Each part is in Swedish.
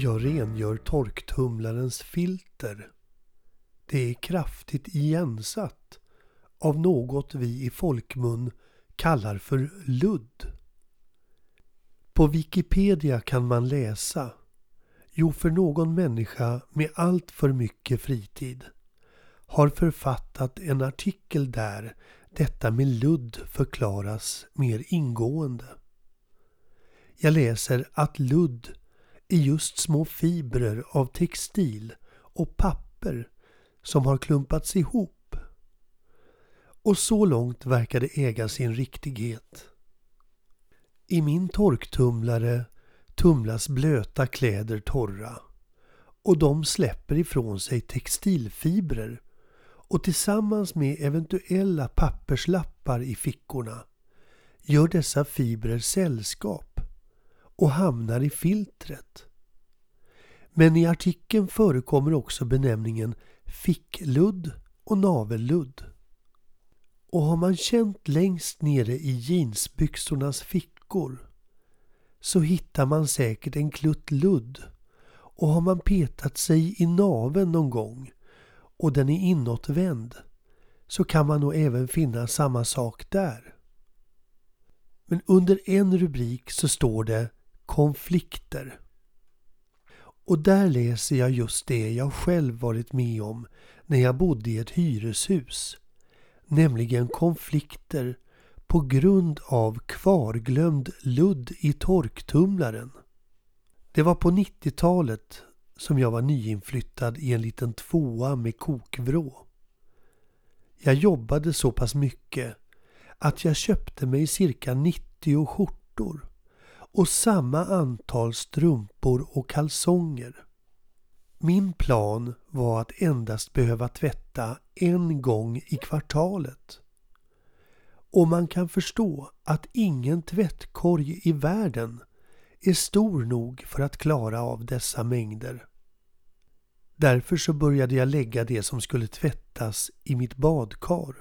Jag rengör torktumlarens filter. Det är kraftigt igensatt av något vi i folkmun kallar för ludd. På Wikipedia kan man läsa Jo, för någon människa med allt för mycket fritid har författat en artikel där detta med ludd förklaras mer ingående. Jag läser att ludd i just små fibrer av textil och papper som har klumpats ihop. Och så långt verkar det äga sin riktighet. I min torktumlare tumlas blöta kläder torra och de släpper ifrån sig textilfibrer och tillsammans med eventuella papperslappar i fickorna gör dessa fibrer sällskap och hamnar i filtret. Men i artikeln förekommer också benämningen fickludd och navelludd. Och har man känt längst nere i jeansbyxornas fickor så hittar man säkert en klutt ludd. Och har man petat sig i naven någon gång och den är inåtvänd så kan man nog även finna samma sak där. Men under en rubrik så står det konflikter. Och där läser jag just det jag själv varit med om när jag bodde i ett hyreshus. Nämligen konflikter på grund av kvarglömd ludd i torktumlaren. Det var på 90-talet som jag var nyinflyttad i en liten tvåa med kokvrå. Jag jobbade så pass mycket att jag köpte mig cirka 90 skjortor och samma antal strumpor och kalsonger. Min plan var att endast behöva tvätta en gång i kvartalet. Och man kan förstå att ingen tvättkorg i världen är stor nog för att klara av dessa mängder. Därför så började jag lägga det som skulle tvättas i mitt badkar.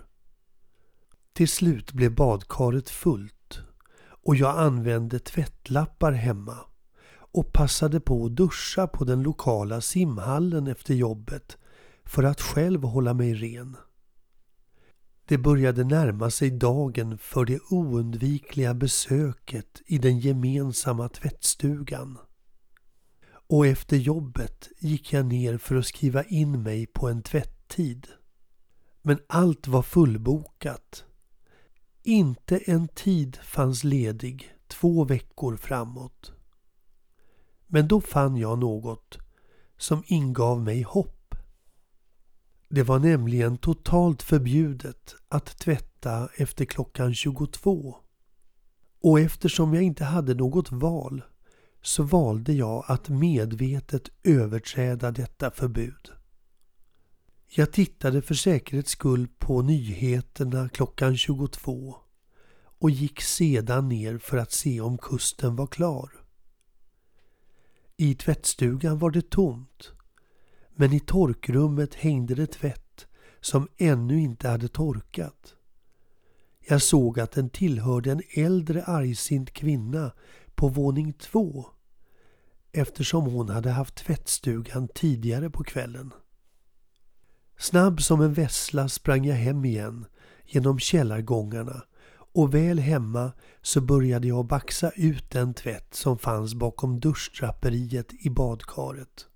Till slut blev badkaret fullt och jag använde tvättlappar hemma och passade på att duscha på den lokala simhallen efter jobbet för att själv hålla mig ren. Det började närma sig dagen för det oundvikliga besöket i den gemensamma tvättstugan. Och efter jobbet gick jag ner för att skriva in mig på en tvätttid. Men allt var fullbokat. Inte en tid fanns ledig två veckor framåt. Men då fann jag något som ingav mig hopp. Det var nämligen totalt förbjudet att tvätta efter klockan 22. Och eftersom jag inte hade något val så valde jag att medvetet överträda detta förbud. Jag tittade för säkerhets skull på nyheterna klockan 22 och gick sedan ner för att se om kusten var klar. I tvättstugan var det tomt men i torkrummet hängde det tvätt som ännu inte hade torkat. Jag såg att den tillhörde en äldre argsint kvinna på våning två eftersom hon hade haft tvättstugan tidigare på kvällen. Snabb som en vessla sprang jag hem igen genom källargångarna och väl hemma så började jag baxa ut den tvätt som fanns bakom duschdraperiet i badkaret.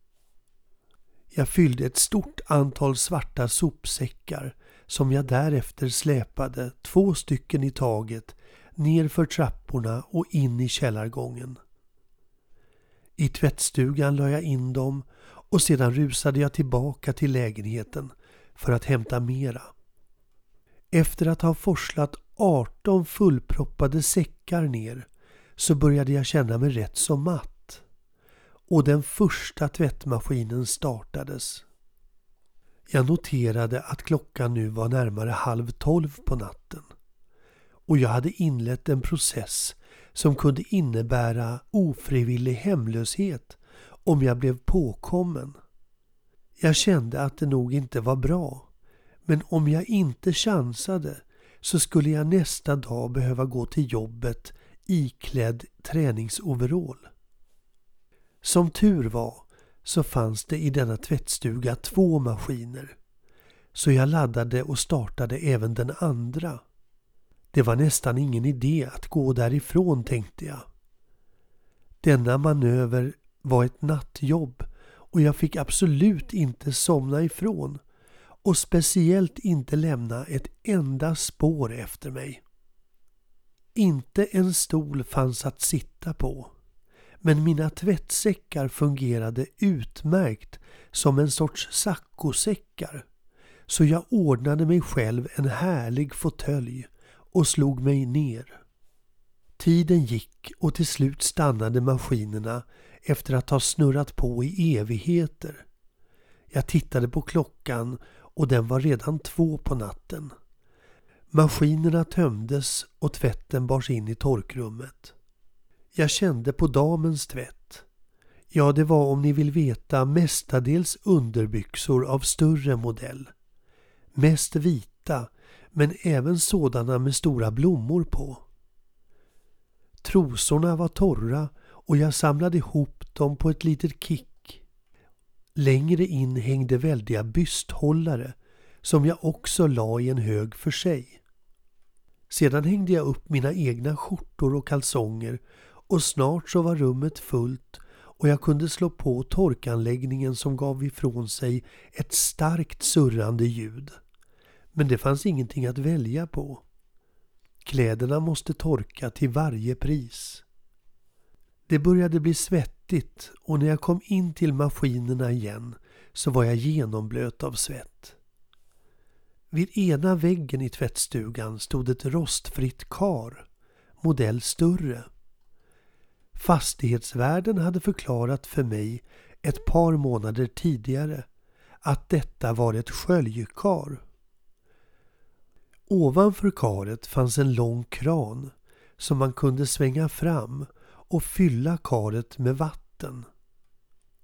Jag fyllde ett stort antal svarta sopsäckar som jag därefter släpade, två stycken i taget, ner för trapporna och in i källargången. I tvättstugan la jag in dem och sedan rusade jag tillbaka till lägenheten för att hämta mera. Efter att ha forslat 18 fullproppade säckar ner så började jag känna mig rätt så matt och den första tvättmaskinen startades. Jag noterade att klockan nu var närmare halv tolv på natten och jag hade inlett en process som kunde innebära ofrivillig hemlöshet om jag blev påkommen. Jag kände att det nog inte var bra, men om jag inte chansade så skulle jag nästa dag behöva gå till jobbet iklädd träningsoverall. Som tur var så fanns det i denna tvättstuga två maskiner. Så jag laddade och startade även den andra. Det var nästan ingen idé att gå därifrån tänkte jag. Denna manöver var ett nattjobb och jag fick absolut inte somna ifrån och speciellt inte lämna ett enda spår efter mig. Inte en stol fanns att sitta på. Men mina tvättsäckar fungerade utmärkt som en sorts saccosäckar. Så jag ordnade mig själv en härlig fåtölj och slog mig ner. Tiden gick och till slut stannade maskinerna efter att ha snurrat på i evigheter. Jag tittade på klockan och den var redan två på natten. Maskinerna tömdes och tvätten bars in i torkrummet. Jag kände på damens tvätt. Ja, det var om ni vill veta mestadels underbyxor av större modell. Mest vita, men även sådana med stora blommor på. Trosorna var torra och jag samlade ihop dem på ett litet kick. Längre in hängde väldiga bysthållare som jag också la i en hög för sig. Sedan hängde jag upp mina egna skjortor och kalsonger och snart så var rummet fullt och jag kunde slå på torkanläggningen som gav ifrån sig ett starkt surrande ljud. Men det fanns ingenting att välja på. Kläderna måste torka till varje pris. Det började bli svettigt och när jag kom in till maskinerna igen så var jag genomblöt av svett. Vid ena väggen i tvättstugan stod ett rostfritt kar, modell större. Fastighetsvärden hade förklarat för mig ett par månader tidigare att detta var ett sköljkar. Ovanför karet fanns en lång kran som man kunde svänga fram och fylla karet med vatten.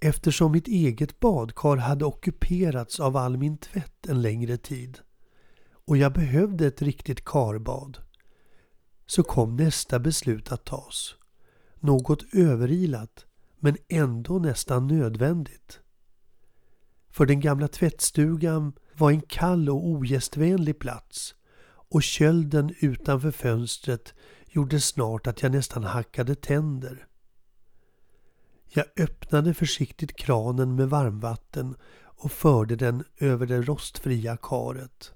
Eftersom mitt eget badkar hade ockuperats av all min tvätt en längre tid och jag behövde ett riktigt karbad så kom nästa beslut att tas. Något överilat men ändå nästan nödvändigt. För den gamla tvättstugan var en kall och ogästvänlig plats och kölden utanför fönstret gjorde snart att jag nästan hackade tänder. Jag öppnade försiktigt kranen med varmvatten och förde den över det rostfria karet.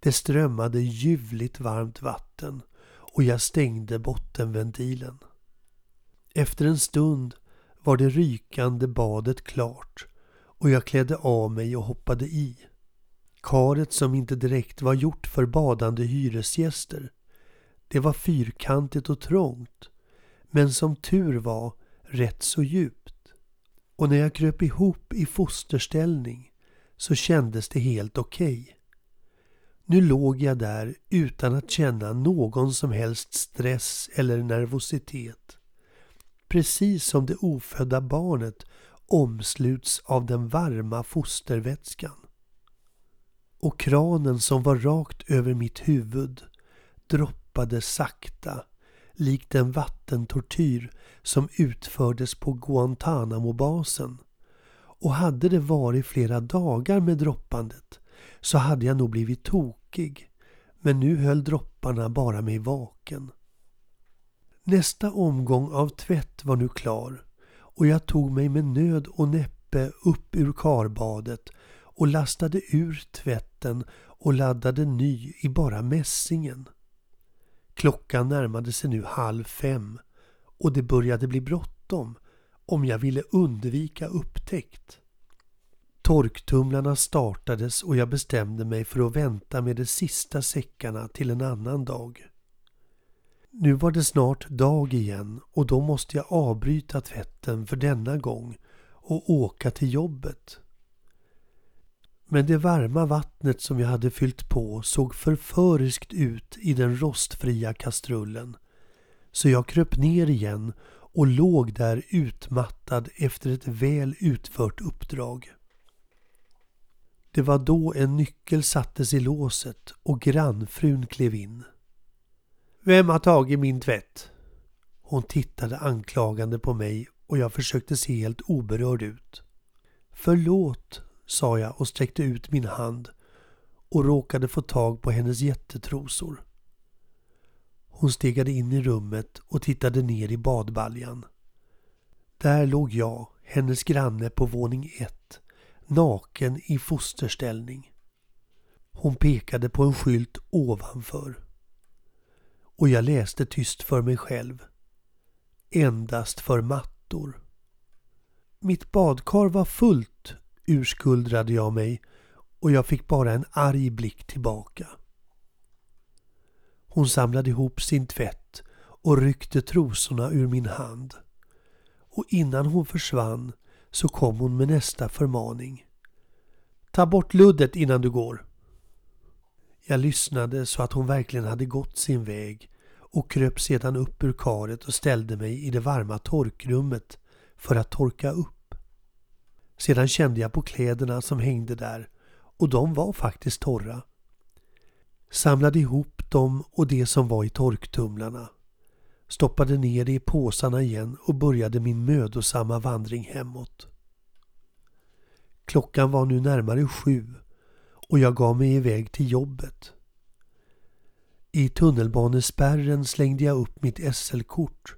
Det strömmade ljuvligt varmt vatten och jag stängde bottenventilen. Efter en stund var det rykande badet klart och jag klädde av mig och hoppade i. Karet som inte direkt var gjort för badande hyresgäster. Det var fyrkantigt och trångt, men som tur var rätt så djupt. Och när jag kröp ihop i fosterställning så kändes det helt okej. Okay. Nu låg jag där utan att känna någon som helst stress eller nervositet. Precis som det ofödda barnet omsluts av den varma fostervätskan. Och kranen som var rakt över mitt huvud droppade sakta likt en vattentortyr som utfördes på Guantanamo-basen. Och hade det varit flera dagar med droppandet så hade jag nog blivit tokig. Men nu höll dropparna bara mig vaken. Nästa omgång av tvätt var nu klar och jag tog mig med nöd och näppe upp ur karbadet och lastade ur tvätten och laddade ny i bara mässingen. Klockan närmade sig nu halv fem och det började bli bråttom om jag ville undvika upptäckt. Torktumlarna startades och jag bestämde mig för att vänta med de sista säckarna till en annan dag. Nu var det snart dag igen och då måste jag avbryta tvätten för denna gång och åka till jobbet. Men det varma vattnet som jag hade fyllt på såg förföriskt ut i den rostfria kastrullen. Så jag kröp ner igen och låg där utmattad efter ett väl utfört uppdrag. Det var då en nyckel sattes i låset och grannfrun klev in. Vem har tagit min tvätt? Hon tittade anklagande på mig och jag försökte se helt oberörd ut. Förlåt, sa jag och sträckte ut min hand och råkade få tag på hennes jättetrosor. Hon stegade in i rummet och tittade ner i badbaljan. Där låg jag, hennes granne på våning ett, naken i fosterställning. Hon pekade på en skylt ovanför. Och jag läste tyst för mig själv. Endast för mattor. Mitt badkar var fullt, urskuldrade jag mig och jag fick bara en arg blick tillbaka. Hon samlade ihop sin tvätt och ryckte trosorna ur min hand. Och innan hon försvann så kom hon med nästa förmaning. Ta bort luddet innan du går. Jag lyssnade så att hon verkligen hade gått sin väg och kröp sedan upp ur karet och ställde mig i det varma torkrummet för att torka upp. Sedan kände jag på kläderna som hängde där och de var faktiskt torra. Samlade ihop dem och det som var i torktumlarna. Stoppade ner det i påsarna igen och började min mödosamma vandring hemåt. Klockan var nu närmare sju och jag gav mig iväg till jobbet. I tunnelbanespärren slängde jag upp mitt SL-kort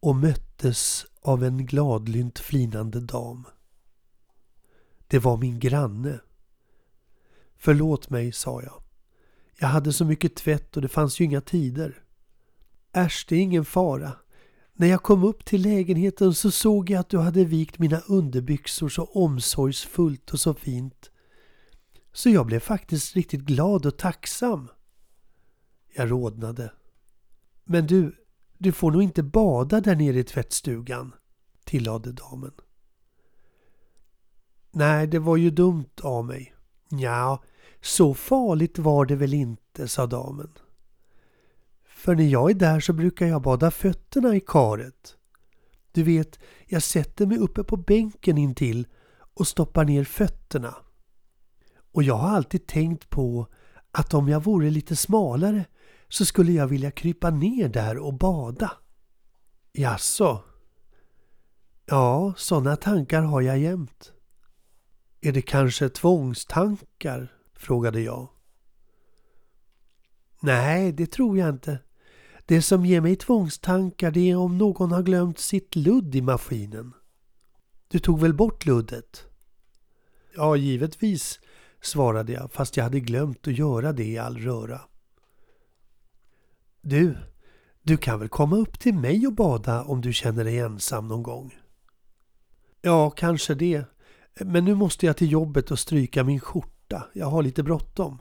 och möttes av en gladlynt flinande dam. Det var min granne. Förlåt mig, sa jag. Jag hade så mycket tvätt och det fanns ju inga tider. Äsch, det är ingen fara. När jag kom upp till lägenheten så såg jag att du hade vikt mina underbyxor så omsorgsfullt och så fint. Så jag blev faktiskt riktigt glad och tacksam. Jag rodnade. Men du, du får nog inte bada där nere i tvättstugan, tillade damen. Nej, det var ju dumt av mig. Ja, så farligt var det väl inte, sa damen. För när jag är där så brukar jag bada fötterna i karet. Du vet, jag sätter mig uppe på bänken intill och stoppar ner fötterna. Och jag har alltid tänkt på att om jag vore lite smalare så skulle jag vilja krypa ner där och bada. Jaså? Ja, sådana tankar har jag jämt. Är det kanske tvångstankar? frågade jag. Nej, det tror jag inte. Det som ger mig tvångstankar det är om någon har glömt sitt ludd i maskinen. Du tog väl bort luddet? Ja, givetvis, svarade jag fast jag hade glömt att göra det i all röra. Du, du kan väl komma upp till mig och bada om du känner dig ensam någon gång? Ja, kanske det. Men nu måste jag till jobbet och stryka min skjorta. Jag har lite bråttom.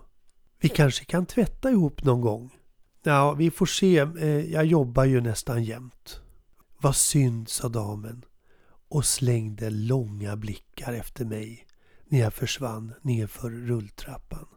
Vi kanske kan tvätta ihop någon gång? Ja, vi får se. Eh, jag jobbar ju nästan jämt. Vad synd, sa damen och slängde långa blickar efter mig när jag försvann nedför rulltrappan.